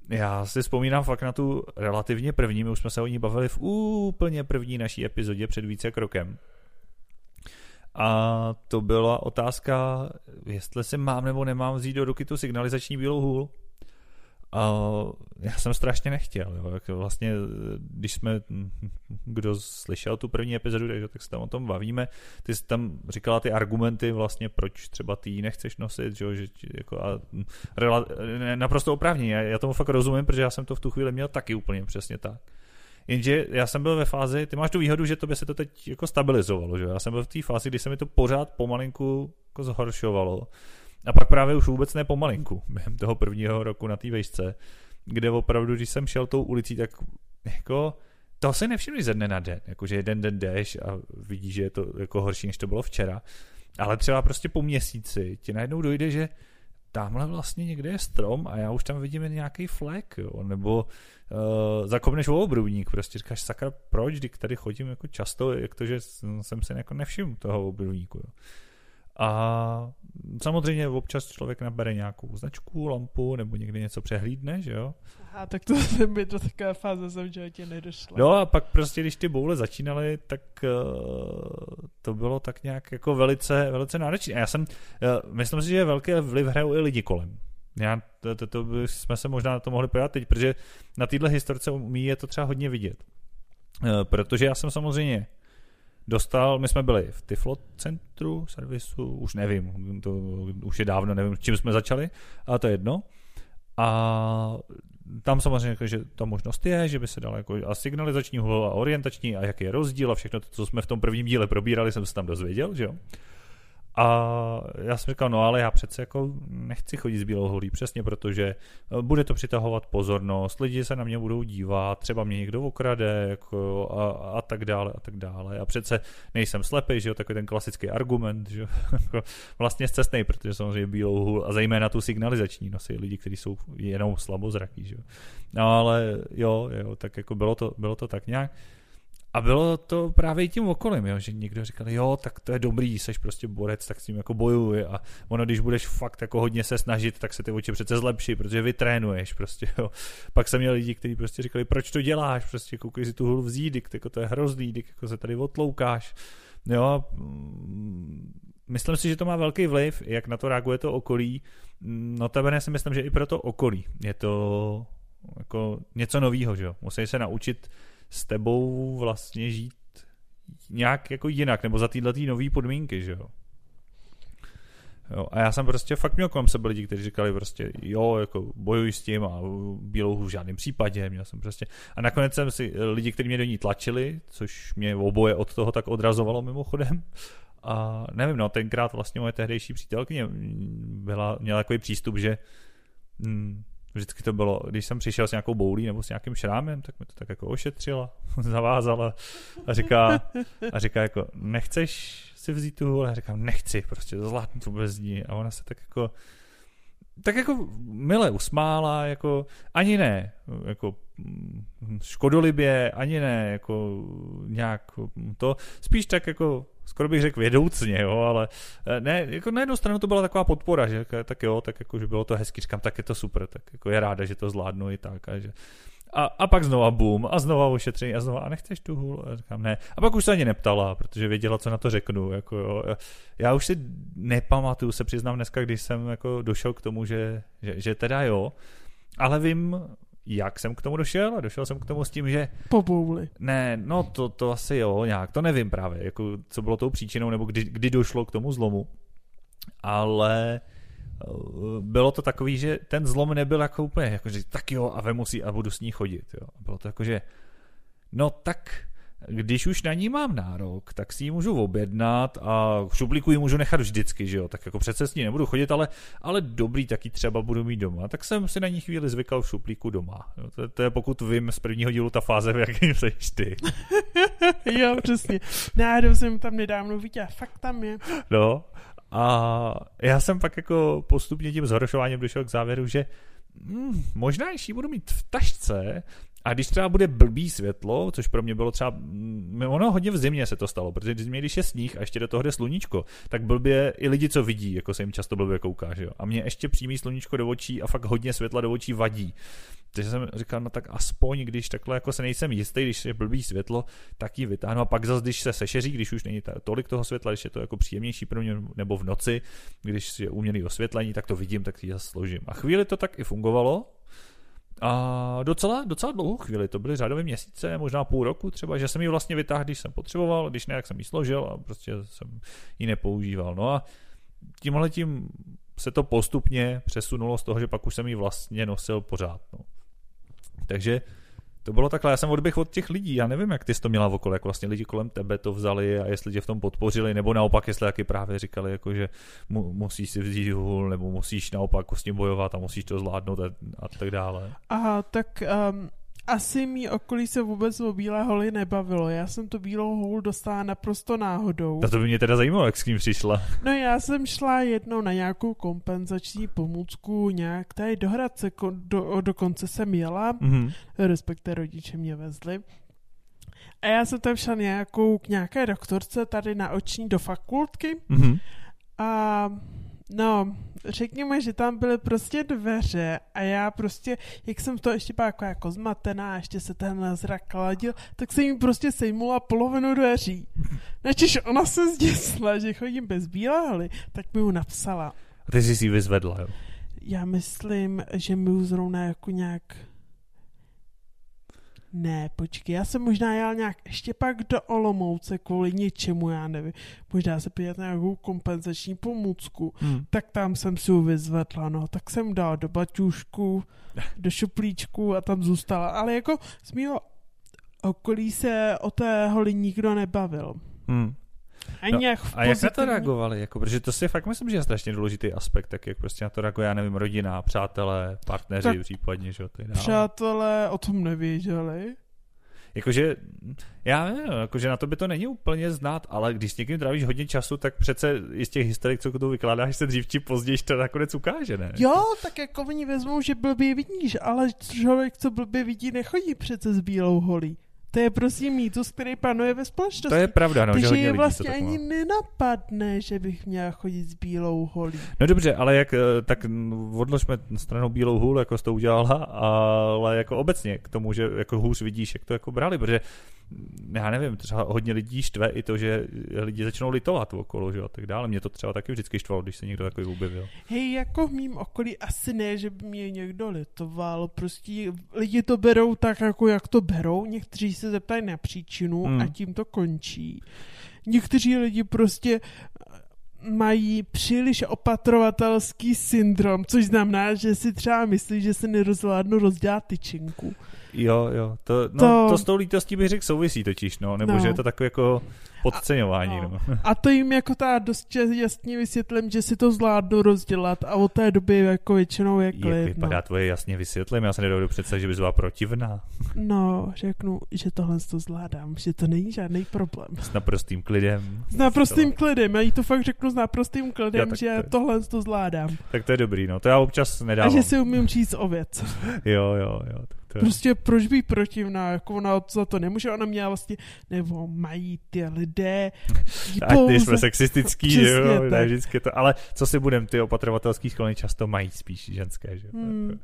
Já si vzpomínám fakt na tu relativně první, my už jsme se o ní bavili v úplně první naší epizodě před více jak rokem. A to byla otázka, jestli si mám nebo nemám vzít do ruky tu signalizační bílou hůl. A já jsem strašně nechtěl. Jo. Jak vlastně, když jsme, kdo slyšel tu první epizodu, takže tak se tam o tom bavíme, ty jsi tam říkala ty argumenty vlastně, proč třeba ty ji nechceš nosit, že, že jako a, rela, naprosto oprávněně. Já, já tomu fakt rozumím, protože já jsem to v tu chvíli měl taky úplně přesně tak. Jenže já jsem byl ve fázi, ty máš tu výhodu, že to by se to teď jako stabilizovalo, že? Já jsem byl v té fázi, kdy se mi to pořád pomalinku jako zhoršovalo. A pak právě už vůbec ne pomalinku, během toho prvního roku na té vejšce, kde opravdu, když jsem šel tou ulicí, tak jako to si nevšimli ze dne na den, jakože jeden den jdeš a vidíš, že je to jako horší, než to bylo včera. Ale třeba prostě po měsíci ti najednou dojde, že tamhle vlastně někde je strom a já už tam vidím nějaký flek, jo, nebo uh, zakopneš o obrubník, prostě říkáš, sakra, proč, když tady chodím jako často, jak to, že jsem si jako nevšiml toho obrubníku, jo. A samozřejmě občas člověk nabere nějakou značku, lampu, nebo někdy něco přehlídne, že jo. Aha, tak to jsem mi do takové fáze jsem v životě nedošla. No a pak prostě, když ty boule začínaly, tak uh, to bylo tak nějak jako velice, velice náročné. A já jsem, uh, myslím si, že velký vliv hrajou i lidi kolem. Já, to, to, to jsme se možná na to mohli pojat teď, protože na téhle historce umí je to třeba hodně vidět. Uh, protože já jsem samozřejmě dostal, my jsme byli v Tiflo centru servisu, už nevím, to už je dávno, nevím, čím jsme začali, ale to je jedno. A tam samozřejmě, že ta možnost je, že by se dala jako a signalizační hůl a orientační a jaký je rozdíl a všechno to, co jsme v tom prvním díle probírali, jsem se tam dozvěděl, že jo. A já jsem říkal, no ale já přece jako nechci chodit s bílou holí, přesně protože eh, bude to přitahovat pozornost, lidi se na mě budou dívat, třeba mě někdo okrade jako a, a tak dále a tak dále. A přece nejsem slepý, že jo, takový ten klasický argument, že jo, jako vlastně cestnej, protože samozřejmě bílou hůl a zejména tu signalizační nosí lidi, kteří jsou jenom slabozraký, že jo. No ale jo, jo, tak jako bylo to, bylo to tak nějak. A bylo to právě tím okolím, jo, že někdo říkal, jo, tak to je dobrý, seš prostě borec, tak s tím jako bojuj a ono, když budeš fakt jako hodně se snažit, tak se ty oči přece zlepší, protože vytrénuješ prostě, jo. Pak jsem měl lidi, kteří prostě říkali, proč to děláš, prostě koukej si tu hulu vzít, jako to je hrozný, jako se tady otloukáš, jo. Mm, myslím si, že to má velký vliv, jak na to reaguje to okolí. No tebe si myslím, že i pro to okolí je to jako něco novýho, že jo. Musí se naučit s tebou vlastně žít nějak jako jinak, nebo za tyhle tý nový podmínky, že jo. Jo, a já jsem prostě fakt měl kolem sebe lidi, kteří říkali prostě, jo, jako bojuj s tím a bílou v žádném případě, měl jsem prostě, a nakonec jsem si lidi, kteří mě do ní tlačili, což mě oboje od toho tak odrazovalo mimochodem, a nevím, no, tenkrát vlastně moje tehdejší přítelkyně byla, měla takový přístup, že hm, Vždycky to bylo, když jsem přišel s nějakou boulí nebo s nějakým šrámem, tak mi to tak jako ošetřila, zavázala a říká, a říká jako, nechceš si vzít tu hůl? A říkám, nechci, prostě zvládnu to bez ní. A ona se tak jako, tak jako mile usmála, jako ani ne, jako škodolibě, ani ne, jako nějak to, spíš tak jako skoro bych řekl vědoucně, jo, ale eh, ne, jako na jednu stranu to byla taková podpora, že tak jo, tak jako, že bylo to hezky, říkám, tak je to super, tak jako je ráda, že to zvládnu i tak a že a, a pak znova boom, a znova ošetření, a znova, a nechceš tu hůl? A říkám, ne. A pak už se ani neptala, protože věděla, co na to řeknu. Jako, jo. Já už si nepamatuju, se přiznám dneska, když jsem jako došel k tomu, že, že, že teda jo, ale vím, jak jsem k tomu došel a došel jsem k tomu s tím, že... Pobouli. Ne, no to, to asi jo, nějak, to nevím právě, jako co bylo tou příčinou, nebo kdy, kdy došlo k tomu zlomu. Ale eh, bylo to takový, že ten zlom nebyl jako úplně, jako že tak jo a vemu si a budu s ní chodit, jo. Bylo to jako, že no tak když už na ní mám nárok, tak si ji můžu objednat a šuplíku ji můžu nechat vždycky, že jo, tak jako přece s ní nebudu chodit, ale, ale dobrý, taky třeba budu mít doma. Tak jsem si na ní chvíli zvykal v šuplíku doma. Jo, to, to, je pokud vím z prvního dílu ta fáze, v jaké jsi ty. jo, přesně. Náhodou jsem tam nedávno viděl, fakt tam je. No, a já jsem pak jako postupně tím zhoršováním došel k závěru, že hmm, možná, když ji budu mít v tašce, a když třeba bude blbý světlo, což pro mě bylo třeba, mm, ono hodně v zimě se to stalo, protože v zimě, když je sníh a ještě do toho jde sluníčko, tak blbě i lidi, co vidí, jako se jim často blbě kouká, že jo. A mě ještě přímý sluníčko do očí a fakt hodně světla do očí vadí. Takže jsem říkal, no tak aspoň, když takhle jako se nejsem jistý, když je blbý světlo, tak ji vytáhnu. A pak zase, když se sešeří, když už není tolik toho světla, když je to jako příjemnější pro mě, nebo v noci, když je umělý osvětlení, tak to vidím, tak ji zase složím. A chvíli to tak i fungovalo, a docela, docela dlouhou chvíli, to byly řádové měsíce, možná půl roku třeba, že jsem ji vlastně vytáhl, když jsem potřeboval, když ne, jak jsem ji složil a prostě jsem ji nepoužíval. No a tímhle tím se to postupně přesunulo z toho, že pak už jsem ji vlastně nosil pořád. No. Takže to bylo takhle, já jsem odběh od těch lidí, já nevím, jak ty jsi to měla v okolí, jak vlastně lidi kolem tebe to vzali a jestli tě v tom podpořili, nebo naopak, jestli taky právě říkali, jako, že mu, musíš si vzít hůl, nebo musíš naopak s tím bojovat a musíš to zvládnout a, a tak dále. Aha, tak um, asi mý okolí se vůbec o bílé holy nebavilo. Já jsem tu bílou holu dostala naprosto náhodou. A to by mě teda zajímalo, jak s kým přišla. No já jsem šla jednou na nějakou kompenzační pomůcku, nějak tady do Hradce, do, dokonce jsem jela, mm-hmm. respektive rodiče mě vezli. A já jsem tam šla nějakou, k nějaké doktorce tady na oční do fakultky. Mm-hmm. A No, řekněme, že tam byly prostě dveře a já prostě, jak jsem to ještě byla jako, jako zmatená a ještě se ten zrak kladil, tak jsem jim prostě sejmula polovinu dveří. Načež ona se zděsla, že chodím bez bílé tak mi ju napsala. A ty jsi si ji vyzvedla, jo? Já myslím, že mi ju zrovna jako nějak ne, počkej, já jsem možná jel nějak ještě pak do Olomouce kvůli něčemu, já nevím. Možná se podívat na nějakou kompenzační pomůcku. Hmm. Tak tam jsem si ji vyzvedla, no. Tak jsem dal do baťušku, do šuplíčku a tam zůstala. Ale jako z mého okolí se o té holi nikdo nebavil. Hmm. A, No, nějak A jak na to reagovali? Jako, protože to si fakt myslím, že je strašně důležitý aspekt, tak jak prostě na to reaguje, já nevím, rodina, přátelé, partneři Tak případně, že jo. Přátelé o tom nevěděli. Jakože, já nevím, jakože na to by to není úplně znát, ale když s někým trávíš hodně času, tak přece i z těch historik, co tu vykládáš, se dřív či později to nakonec ukáže, ne? Jo, tak jako oni vezmou, že blbě vidíš, ale člověk, co blbě vidí, nechodí přece s bílou holí. To je prostě mýtus, který panuje ve společnosti. To je pravda, no, že Takže hodně je lidí vlastně tak ani má. nenapadne, že bych měla chodit s bílou holí. No dobře, ale jak, eh, tak odložme stranou bílou hůl, jako jsi to udělala, ale jako obecně k tomu, že jako hůř vidíš, jak to jako brali, protože mm, já nevím, třeba hodně lidí štve i to, že lidi začnou litovat okolo, že jo, a tak dále. Mě to třeba taky vždycky štvalo, když se někdo takový objevil. Hej, jako v mým okolí asi ne, že by mě někdo litoval, prostě lidi to berou tak, jako jak to berou, někteří se zeptají na příčinu Hmm. a tím to končí. Někteří lidi prostě eh, mají příliš opatrovatelský syndrom, což znamená, že si třeba myslí, že se nerozvládnu rozdělat tyčinku. Jo, jo, to, no, To- to... to s tou lítostí bych řekl souvisí totiž, no, nebo No. že je to takové jako podceňování, A- no. A to jim jako ta dost jasně vysvětlím, že si to zvládnu rozdělat a od té doby jako většinou je Jak klid. vypadá tvoje jasně vysvětlím, já se nedovedu představit, že bys byla protivná No, řeknu, že tohle to zvládám, že to není žádný problém. s naprostým klidem. S naprostým klidem, já jí to fakt řeknu s naprostým klidem, tak že to tohle to zvládám. Tak to je dobrý, no, to já občas A nedávám. že si umím říct o věc. Jo, jo, jo, to je... Prostě proč být protivná, jako ona za to nemůže, ona měla vlastně, nebo mají ty lidé Ať nejsme pouze- sexistický, Přesně že jo, tak. vždycky to, ale co si budem, ty opatrovatelský sklony často mají spíš ženské, že jo. Hmm.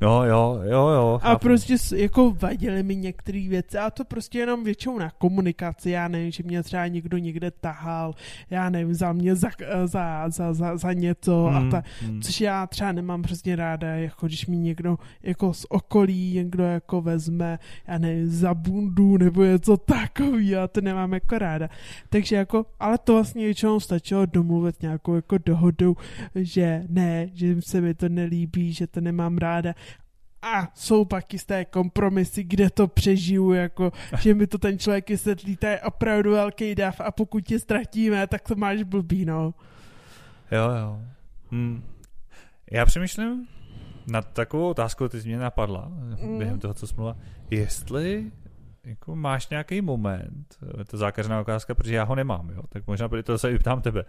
No, jo, jo, jo. A chápu. prostě jako vadily mi některé věci a to prostě jenom většinou na komunikaci, já nevím, že mě třeba někdo někde tahal, já nevím, za mě za, za, za, za, za něco a Hmm, ta, hmm. což já třeba nemám přesně ráda, jako když mi někdo jako z okolí někdo jako vezme, já nevím, za bundu nebo něco takový, já to nemám jako ráda. Takže jako, ale to vlastně většinou stačilo domluvit nějakou jako dohodu, že ne, že se mi to nelíbí, že to nemám ráda. A jsou pak jisté kompromisy, kde to přežiju, jako, že mi to ten člověk vysvětlí, to je opravdu velký dav a pokud tě ztratíme, tak to máš blbý, no. Jo, jo. Hmm. Já přemýšlím nad takovou otázkou, teď mě napadla Mm. během toho, co jsi mluvila, jestli jako máš nějaký moment, je to zákařná otázka, protože já ho nemám, jo, tak možná to se i ptám tebe,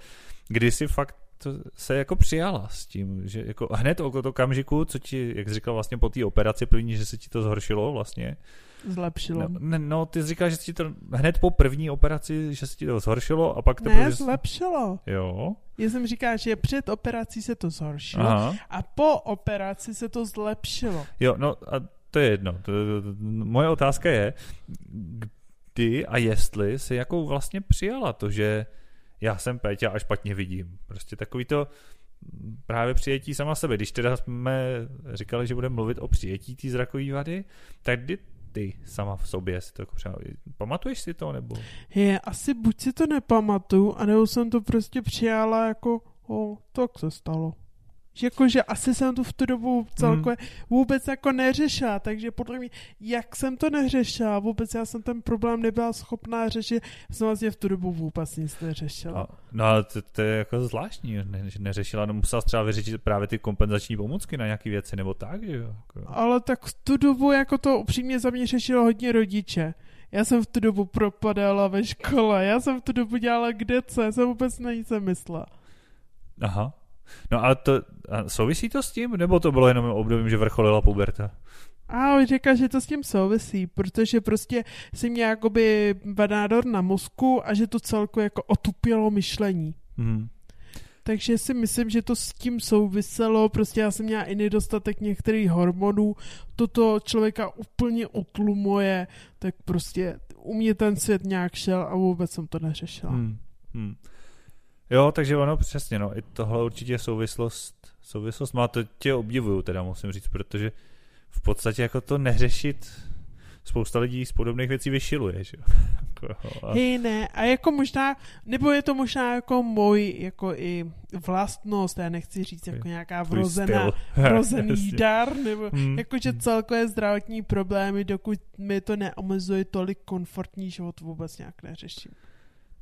kdy jsi fakt to se jako přijala s tím, že jako hned od okamžiku, co ti, jak jsi říkal vlastně po té operaci první, že se ti to zhoršilo vlastně, Zlepšilo. no, no ty jsi říkal, že se ti to hned po první operaci, že se ti to zhoršilo a pak to Ne, zlepšilo. Jo, Já jsem říkal, že před operací se to zhoršilo aha. a po operaci se to zlepšilo. Jo, no a to je jedno. To, to, to, moje otázka je, kdy a jestli si jako vlastně přijala to, že já jsem Péťa a špatně vidím. Prostě takový to právě přijetí sama sebe. Když teda jsme říkali, že budeme mluvit o přijetí té zrakové vady, tak kdy ty sama v sobě si to jako přijala? Pamatuješ si to, nebo? Je, asi buď si to nepamatuju, anebo jsem to prostě přijala jako, o, tak se stalo. Že Jako, že asi jsem to v tu dobu celkově vůbec jako neřešila, takže podle mě, jak jsem to neřešila, vůbec já jsem ten problém nebyla schopná řešit, jsem vlastně v tu dobu vůbec nic neřešila. No ale to, to, je jako zvláštní, ne, že neřešila, no musela třeba vyřešit právě ty kompenzační pomůcky na nějaké věci, nebo tak, že jo? Jako. Ale tak v tu dobu jako to upřímně za mě řešilo hodně rodiče. Já jsem v tu dobu propadala ve škole, já jsem v tu dobu dělala kde co, já jsem vůbec na nic nemyslela. Aha. No ale to, a souvisí to s tím, nebo to bylo jenom obdobím, že vrcholila puberta? A on říká, že to s tím souvisí, protože prostě si měl jakoby nádor na mozku a že to celku jako otupělo myšlení. Hmm. Takže si myslím, že to s tím souviselo, prostě já jsem měla i nedostatek některých hormonů, toto člověka úplně utlumuje, tak prostě u mě ten svět nějak šel a vůbec jsem to neřešila. Hmm. Hmm. Jo, takže ono přesně, no, i tohle určitě je souvislost, souvislost má, to tě obdivuju teda, musím říct, protože v podstatě jako to neřešit spousta lidí z podobných věcí vyšiluje, že jo. Jako, Hej, ne, a jako možná, nebo je to možná jako můj, jako i vlastnost, já nechci říct jako nějaká vrozená, vrozený dar, nebo Hmm. jakože celkové zdravotní problémy, dokud mi to neomezuje tolik komfortní život, vůbec nějak neřeším.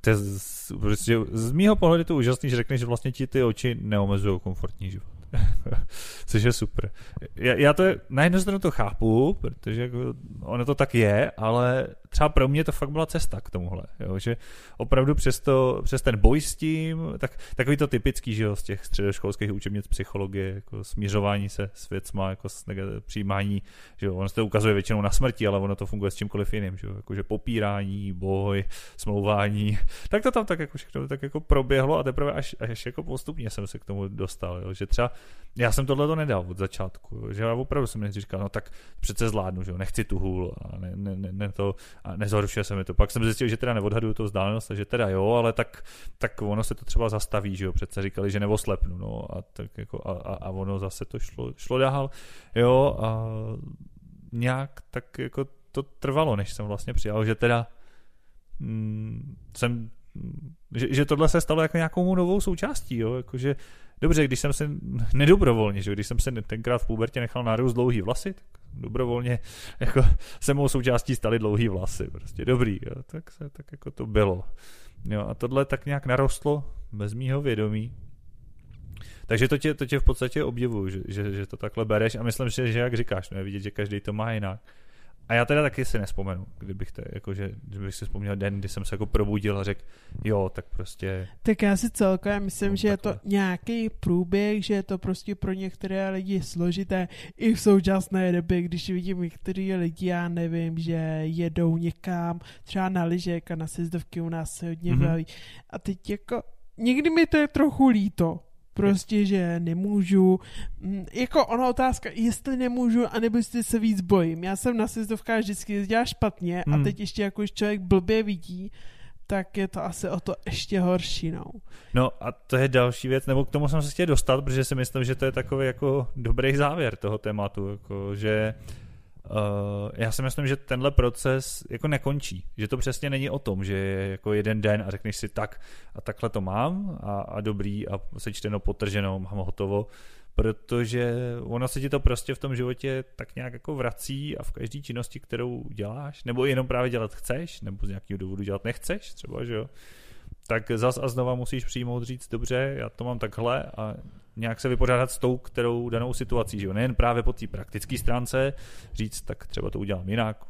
To je z, prostě z mýho pohledu to úžasný, že řekneš, že vlastně ti ty oči neomezují komfortní život. Což je super. Já, já to je, na jednu stranu to chápu, protože jako ono to tak je, ale třeba pro mě to fakt byla cesta k tomuhle, jo, že opravdu přes, to, přes ten boj s tím, tak, takový to typický, že jo, z těch středoškolských učebnic psychologie, jako smířování se s věcma, jako s přijímání, že jo, ono se to ukazuje většinou na smrti, ale ono to funguje s čímkoliv jiným, že jo, jakože popírání, boj, smlouvání, tak to tam tak jako všechno tak jako proběhlo a teprve až, až jako postupně jsem se k tomu dostal, jo, že třeba já jsem tohle to nedal od začátku, že já opravdu jsem nejdřív říkal, no tak přece zvládnu, že jo, nechci tu hůl a ne, ne, ne, ne to, a nezhoršuje se mi to. Pak jsem zjistil, že teda neodhaduju to vzdálenost, že teda jo, ale tak, tak ono se to třeba zastaví, že jo, přece říkali, že neoslepnu, no. A tak jako a, a, a ono zase to šlo, šlo dál, jo? A nějak tak jako to trvalo, než jsem vlastně přijal, že teda mm, jsem že, že tohle se stalo jako nějakou novou součástí, jo, jakože dobře, když jsem se nedobrovolně, že když jsem se tenkrát v pubertě nechal nárůst dlouhý vlasy, tak dobrovolně jako se mou součástí staly dlouhý vlasy, prostě dobrý, jo, tak se, tak jako to bylo. Jo, a tohle tak nějak narostlo bez mýho vědomí. Takže to tě, to tě v podstatě obdivuju, že, že, že to takhle bereš a myslím, že, že jak říkáš, no je vidět, že každý to má jinak. A já teda taky si nespomenu, kdybych, to, jako, že, kdybych si vzpomněl den, kdy jsem se jako probudil a řekl, jo, tak prostě... Tak já si celkově myslím, no, že takhle. je to nějaký průběh, že je to prostě pro některé lidi složité i v současné době, když vidím některé lidi, já nevím, že jedou někam, třeba na lyžek a na sezdovky u nás se hodně mm-hmm. baví. A teď jako, někdy mi to je trochu líto, prostě, že nemůžu. Mm, jako ona otázka, jestli nemůžu, anebo jestli se víc bojím. Já jsem na sezdovkách vždycky jezdila špatně hmm. a teď ještě jako když člověk blbě vidí, tak je to asi o to ještě horší, no. No a to je další věc, nebo k tomu jsem se chtěl dostat, protože si myslím, že to je takový jako dobrý závěr toho tématu, jako že uh, Uh, já si myslím, že tenhle proces jako nekončí. Že to přesně není o tom, že je jako jeden den a řekneš si tak a takhle to mám a, a dobrý a sečteno, potrženo, mám hotovo, protože ono se ti to prostě v tom životě tak nějak jako vrací a v každé činnosti, kterou děláš, nebo jenom právě dělat chceš, nebo z nějakého důvodu dělat nechceš, třeba, že jo, tak zas a znova musíš přijmout říct, dobře, já to mám takhle a nějak se vypořádat s tou, kterou danou situací, že jo? nejen právě po té praktické stránce, říct, tak třeba to udělám jinak,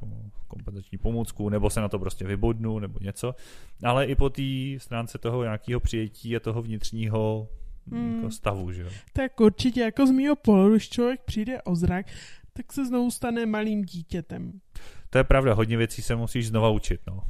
kompenzační pomůcku, nebo se na to prostě vybodnu, nebo něco, ale i po té stránce toho nějakého přijetí a toho vnitřního hmm. jako stavu, že jo. Tak určitě, jako z mého pohledu, když člověk přijde o zrak, tak se znovu stane malým dítětem. To je pravda, hodně věcí se musíš znova učit, no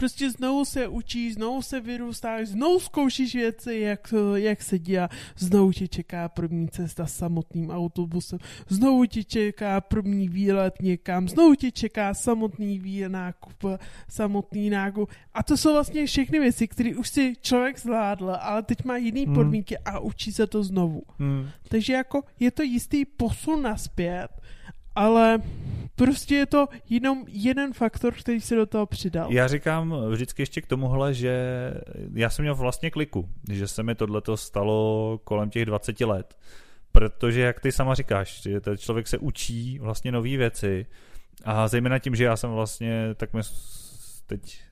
prostě znovu se učíš, znovu se vyrůstáš, znovu zkoušíš věci, jak, jak se dělá, znovu tě čeká první cesta samotným autobusem, znovu tě čeká první výlet někam, znovu tě čeká samotný výlet, nákup, samotný nákup. A to jsou vlastně všechny věci, které už si člověk zvládl, ale teď má jiný hmm. podmínky a učí se to znovu. Hmm. Takže jako je to jistý posun naspět, ale prostě je to jenom jeden faktor, který se do toho přidal. Já říkám vždycky ještě k tomuhle, že já jsem měl vlastně kliku, že se mi tohleto stalo kolem těch 20 let. Protože, jak ty sama říkáš, že ten člověk se učí vlastně nové věci a zejména tím, že já jsem vlastně, tak mi teď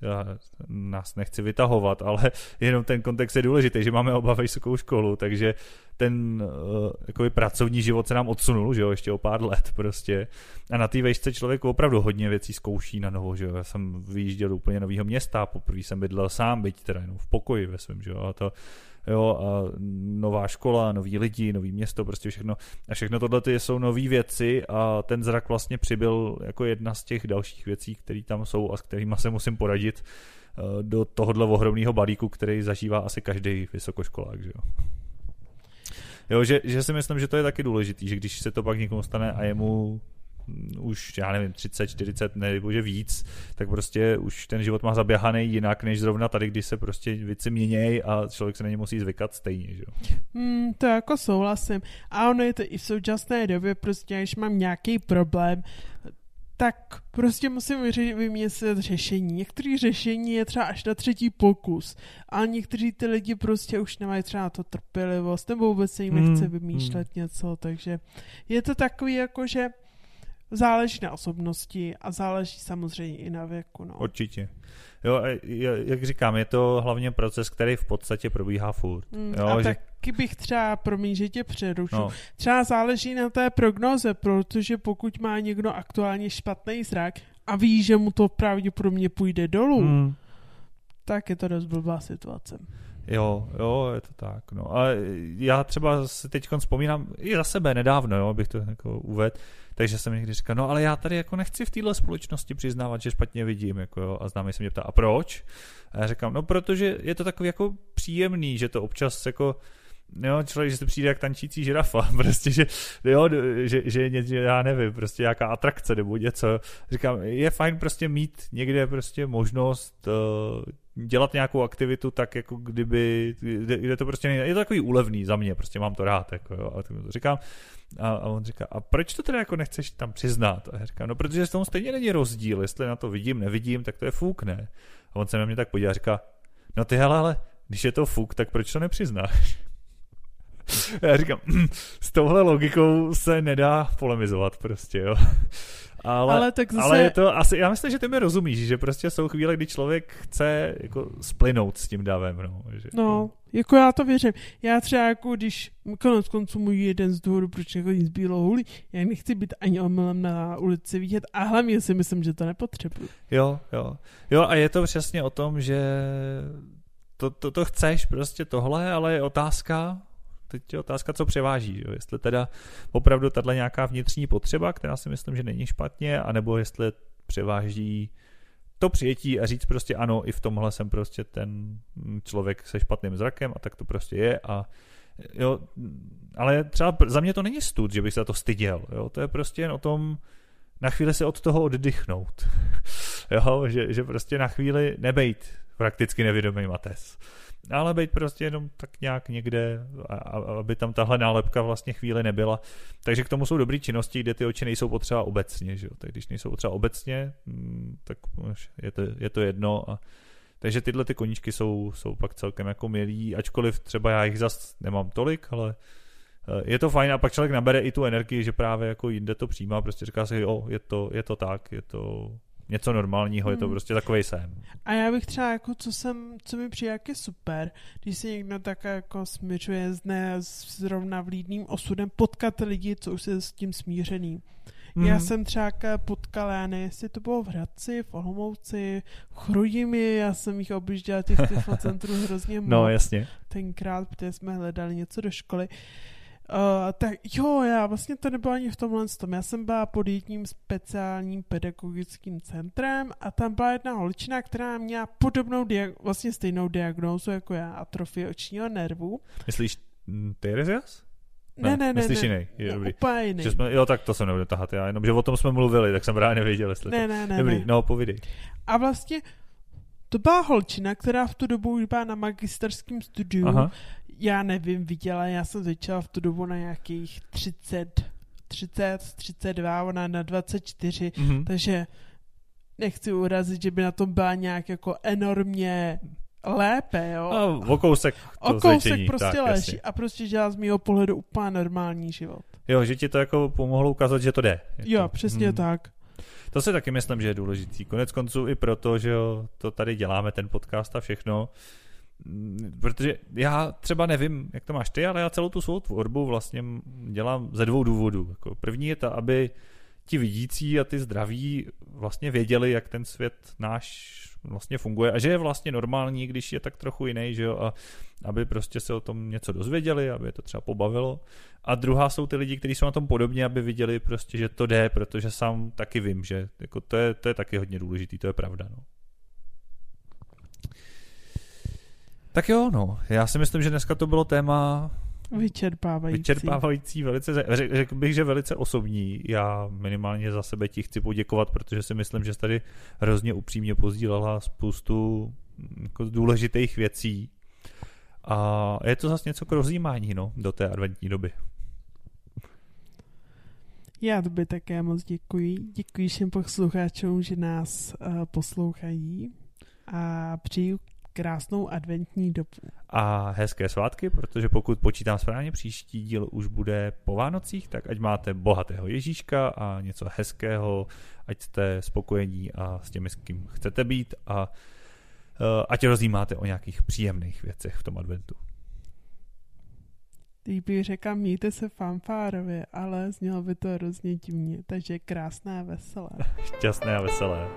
nás nechci vytahovat, ale jenom ten kontext je důležitý, že máme oba vysokou školu, takže ten uh, jakoby pracovní život se nám odsunul, že jo, ještě o pár let prostě. A na té vejšce člověk opravdu hodně věcí zkouší na novo, že jo. Já jsem vyjížděl do úplně nového města, poprvé jsem bydlel sám, byť teda jenom v pokoji ve svém, že jo. A to, jo, a nová škola, nový lidi, nový město, prostě všechno. A všechno tohle ty jsou nové věci a ten zrak vlastně přibyl jako jedna z těch dalších věcí, které tam jsou a s kterými se musím poradit eh, do tohohle ohromného balíku, který zažívá asi každý vysokoškolák, že jo. Jo, že, že si myslím, že to je taky důležitý, že když se to pak někomu stane a je mu už, já nevím, 30, 40, nebo že víc, tak prostě už ten život má zaběhaný jinak, než zrovna tady, když se prostě věci měnějí a člověk se na ně musí zvykat stejně, že jo. Hmm, to jako souhlasím. A ono je to i v současné době, prostě, když mám nějaký problém, tak prostě musím vymyslet řešení. Některé řešení je třeba až na třetí pokus, a někteří ty lidi prostě už nemají třeba to trpělivost, nebo vůbec se jim nechce hmm, vymýšlet hmm. něco, takže je to takový jako, že záleží na osobnosti a záleží samozřejmě i na věku. No. Určitě. Jo, a jak říkám, je to hlavně proces, který v podstatě probíhá furt. Mm, jo, a že, taky bych třeba, promiň, že tě přerušu, no, třeba záleží na té prognoze, protože pokud má někdo aktuálně špatný zrak a ví, že mu to pravděpodobně půjde dolů, mm, tak je to dost blbá situace. jo, jo, je to tak. No. A já třeba si teď vzpomínám i za sebe nedávno, jo, bych to jako uvedl, takže jsem někdy říkal, no ale já tady jako nechci v téhle společnosti přiznávat, že špatně vidím, jako jo, a známý se mě ptá, a proč? A já říkám, no protože je to takový jako příjemný, že to občas jako Jo, člověk, že se přijde jak tančící žirafa, prostě, že, jo, že, že je něco, já nevím, prostě nějaká atrakce nebo něco. Říkám, je fajn prostě mít někde prostě možnost uh, dělat nějakou aktivitu tak, jako kdyby, kde, kde to prostě není, je to takový úlevný za mě, prostě mám to rád, jako jo, a to říkám. A, a on říká, a proč to teda jako nechceš tam přiznat? A já říkám, no protože s tom stejně není rozdíl, jestli na to vidím, nevidím, tak to je fuk, ne? A on se na mě tak podívá a říká, no ty hele, ale když je to fuk, tak proč to nepřiznáš? Já říkám, s touhle logikou se nedá polemizovat prostě, jo. Ale, Ale tak zase- ale je to asi, já myslím, že ty mi rozumíš, že prostě jsou chvíle, kdy člověk chce jako splynout s tím davem, no. Že, No, jako já to věřím. Já třeba jako když, konec konců můj jeden z důvodů, proč nechodím z bílou hůlí, já nechci být ani omylem na ulici vidět a hlavně si myslím, že to nepotřebuji. Jo, jo. Jo a je to přesně o tom, že to, to, to chceš prostě tohle, ale je otázka, teď je otázka, co převáží. Jo? Jestli teda opravdu tahle nějaká vnitřní potřeba, která si myslím, že není špatně, anebo jestli převáží to přijetí a říct prostě ano, i v tomhle jsem prostě ten člověk se špatným zrakem a tak to prostě je a jo, ale třeba za mě to není stud, že bych se za to styděl, jo, to je prostě jen o tom na chvíli se od toho oddychnout, jo, že, že prostě na chvíli nebejt prakticky nevědomý mates, ale být prostě jenom tak nějak někde, aby tam tahle nálepka vlastně chvíli nebyla. Takže k tomu jsou dobré činnosti, kde ty oči nejsou potřeba obecně, že jo? Tak když nejsou potřeba obecně, mm, tak je to, je to jedno a takže tyhle ty koníčky jsou, jsou pak celkem jako milí, ačkoliv třeba já jich zas nemám tolik, ale eh, je to fajn a pak člověk nabere i tu energii, že právě jako jinde to přijímá, prostě říká si, jo, je to, je to tak, je to něco normálního, je to Hmm. prostě takovej sen. A já bych třeba jako, co jsem, co mi přijde jak je super, když se někdo tak jako směřuje z ne s zrovna vlídným osudem, potkat lidi, co už se s tím smířený. Mm. Já jsem třeba potkala, já nevím, jestli to bylo v Hradci, v Olomouci, v Chrudimi, já jsem jich objížděla těch tyfocentrů hrozně moc No, jasně. tenkrát, protože jsme hledali něco do školy. Uh, tak jo, já vlastně to nebylo ani v tomhle tom. Já jsem byla pod jedním speciálním pedagogickým centrem a tam byla jedna holčina, která měla podobnou, diag- vlastně stejnou diagnózu jako já, atrofie očního nervu. Myslíš mm, Teresias? Ne, ne, ne. myslíš ne, jiný? Je ne, dobrý. Úplně jiný. Že jsme, jo, tak to se nebudu tahat, já jenom, že o tom jsme mluvili, tak jsem právě nevěděl, jestli Ne, to... ne, ne, Dobrý, ne. no, povídej. A vlastně to byla holčina, která v tu dobu už byla na magisterském studiu. Aha, Já nevím, viděla, já jsem začala v tu dobu na nějakých 30, 30, 32, ona na 24, mhm. takže nechci urazit, že by na tom byla nějak jako enormně lépe, jo. A o kousek to o kousek zvětšení, prostě tak, leží jasně. a prostě dělá z mého pohledu úplně normální život. Jo, že ti to jako pomohlo ukázat, že to jde. Jako, Jo, přesně hm. tak. To si taky myslím, že je důležitý. Konec konců i proto, že jo, to tady děláme, ten podcast a všechno. Protože já třeba nevím, jak to máš ty, ale já celou tu svou tvorbu vlastně dělám ze dvou důvodů. Jako první je ta, aby ti vidící a ty zdraví vlastně věděli, jak ten svět náš vlastně funguje a že je vlastně normální, když je tak trochu jiný, že jo, a aby prostě se o tom něco dozvěděli, aby je to třeba pobavilo. A druhá jsou ty lidi, kteří jsou na tom podobně, aby viděli prostě, že to jde, protože sám taky vím, že jako to, je, to je taky hodně důležitý, to je pravda. No. Tak jo, no. Já si myslím, že dneska to bylo téma Vyčerpávající. vyčerpávající, velice, řekl bych, že velice osobní. Já minimálně za sebe ti chci poděkovat, protože si myslím, že jsi tady hrozně upřímně pozdílela spoustu mm, jako důležitých věcí. A je to zase něco k rozjímání no, do té adventní doby. Já tobě také moc děkuji. Děkuji všem posluchačům, že nás uh, poslouchají a přeju krásnou adventní dobu. A hezké svátky, protože pokud počítám správně, příští díl už bude po Vánocích, tak ať máte bohatého Ježíška a něco hezkého, ať jste spokojení a s těmi, s kým chcete být a uh, ať rozjímáte o nějakých příjemných věcech v tom adventu. Teď bych řekla, mějte se fanfárově, ale znělo by to hrozně divně, takže krásné a veselé. Šťastné a veselé.